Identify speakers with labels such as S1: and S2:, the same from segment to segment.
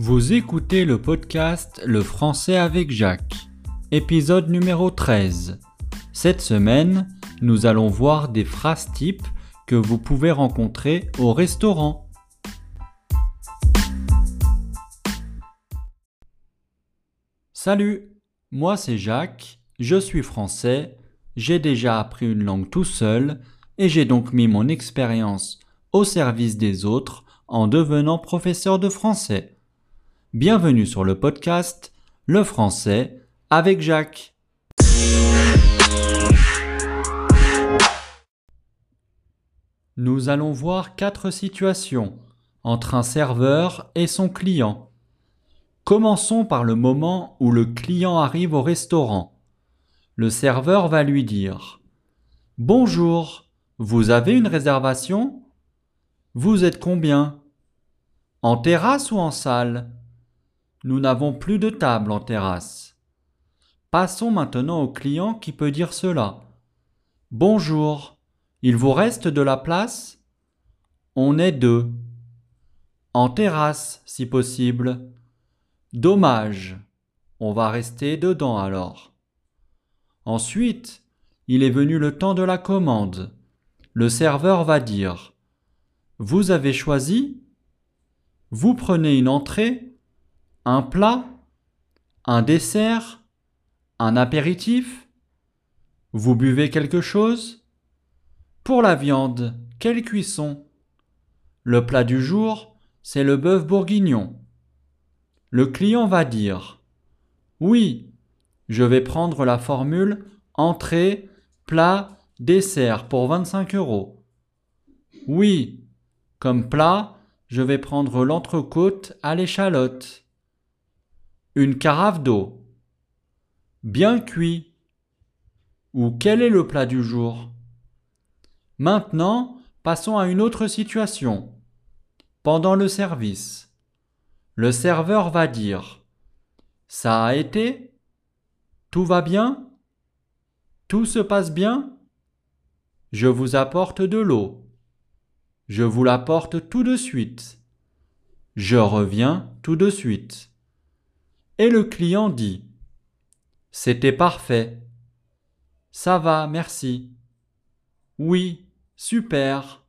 S1: Vous écoutez le podcast Le français avec Jacques, épisode numéro 13. Cette semaine, nous allons voir des phrases types que vous pouvez rencontrer au restaurant. Salut, moi c'est Jacques, je suis français, j'ai déjà appris une langue tout seul et j'ai donc mis mon expérience au service des autres en devenant professeur de français. Bienvenue sur le podcast Le français avec Jacques. Nous allons voir quatre situations entre un serveur et son client. Commençons par le moment où le client arrive au restaurant. Le serveur va lui dire Bonjour, vous avez une réservation? Vous êtes combien? En terrasse ou en salle? Nous n'avons plus de table en terrasse. Passons maintenant au client qui peut dire cela. Bonjour, il vous reste de la place? On est deux. En terrasse, si possible. Dommage. On va rester dedans alors. Ensuite, il est venu le temps de la commande. Le serveur va dire Vous avez choisi? Vous prenez une entrée? Un plat, un dessert, un apéritif? Vous buvez quelque chose? Pour la viande, quelle cuisson? Le plat du jour, c'est le bœuf bourguignon. Le client va dire Oui, je vais prendre la formule entrée, plat, dessert pour 25 euros. Oui, comme plat, je vais prendre l'entrecôte à l'échalote. Une carafe d'eau. Bien cuit. Ou quel est le plat du jour? Maintenant, passons à une autre situation. Pendant le service, le serveur va dire Ça a été? Tout va bien? Tout se passe bien? Je vous apporte de l'eau. Je vous l'apporte tout de suite. Je reviens tout de suite. Et le client dit C'était parfait. Ça va, merci. Oui, super.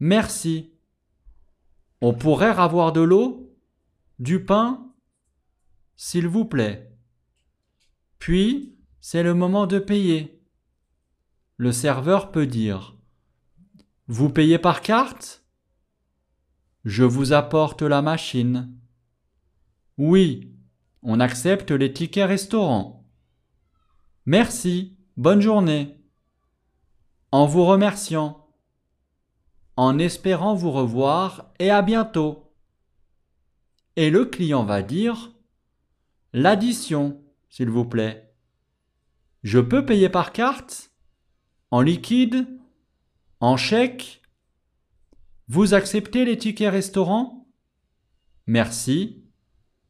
S1: Merci. On pourrait avoir de l'eau Du pain S'il vous plaît. Puis, c'est le moment de payer. Le serveur peut dire Vous payez par carte? Je vous apporte la machine. Oui, on accepte les tickets restaurant. Merci, bonne journée. En vous remerciant. En espérant vous revoir et à bientôt. Et le client va dire L'addition, s'il vous plaît. Je peux payer par carte En liquide En chèque Vous acceptez les tickets restaurant Merci.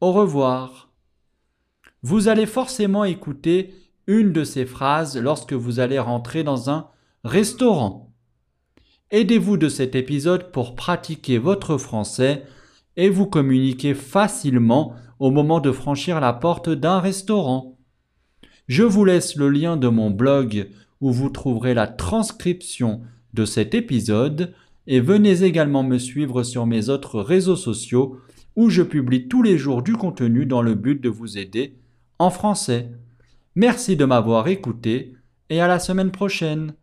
S1: Au revoir. Vous allez forcément écouter une de ces phrases lorsque vous allez rentrer dans un restaurant. Aidez-vous de cet épisode pour pratiquer votre français et vous communiquer facilement au moment de franchir la porte d'un restaurant. Je vous laisse le lien de mon blog où vous trouverez la transcription de cet épisode et venez également me suivre sur mes autres réseaux sociaux où je publie tous les jours du contenu dans le but de vous aider français. Merci de m'avoir écouté et à la semaine prochaine.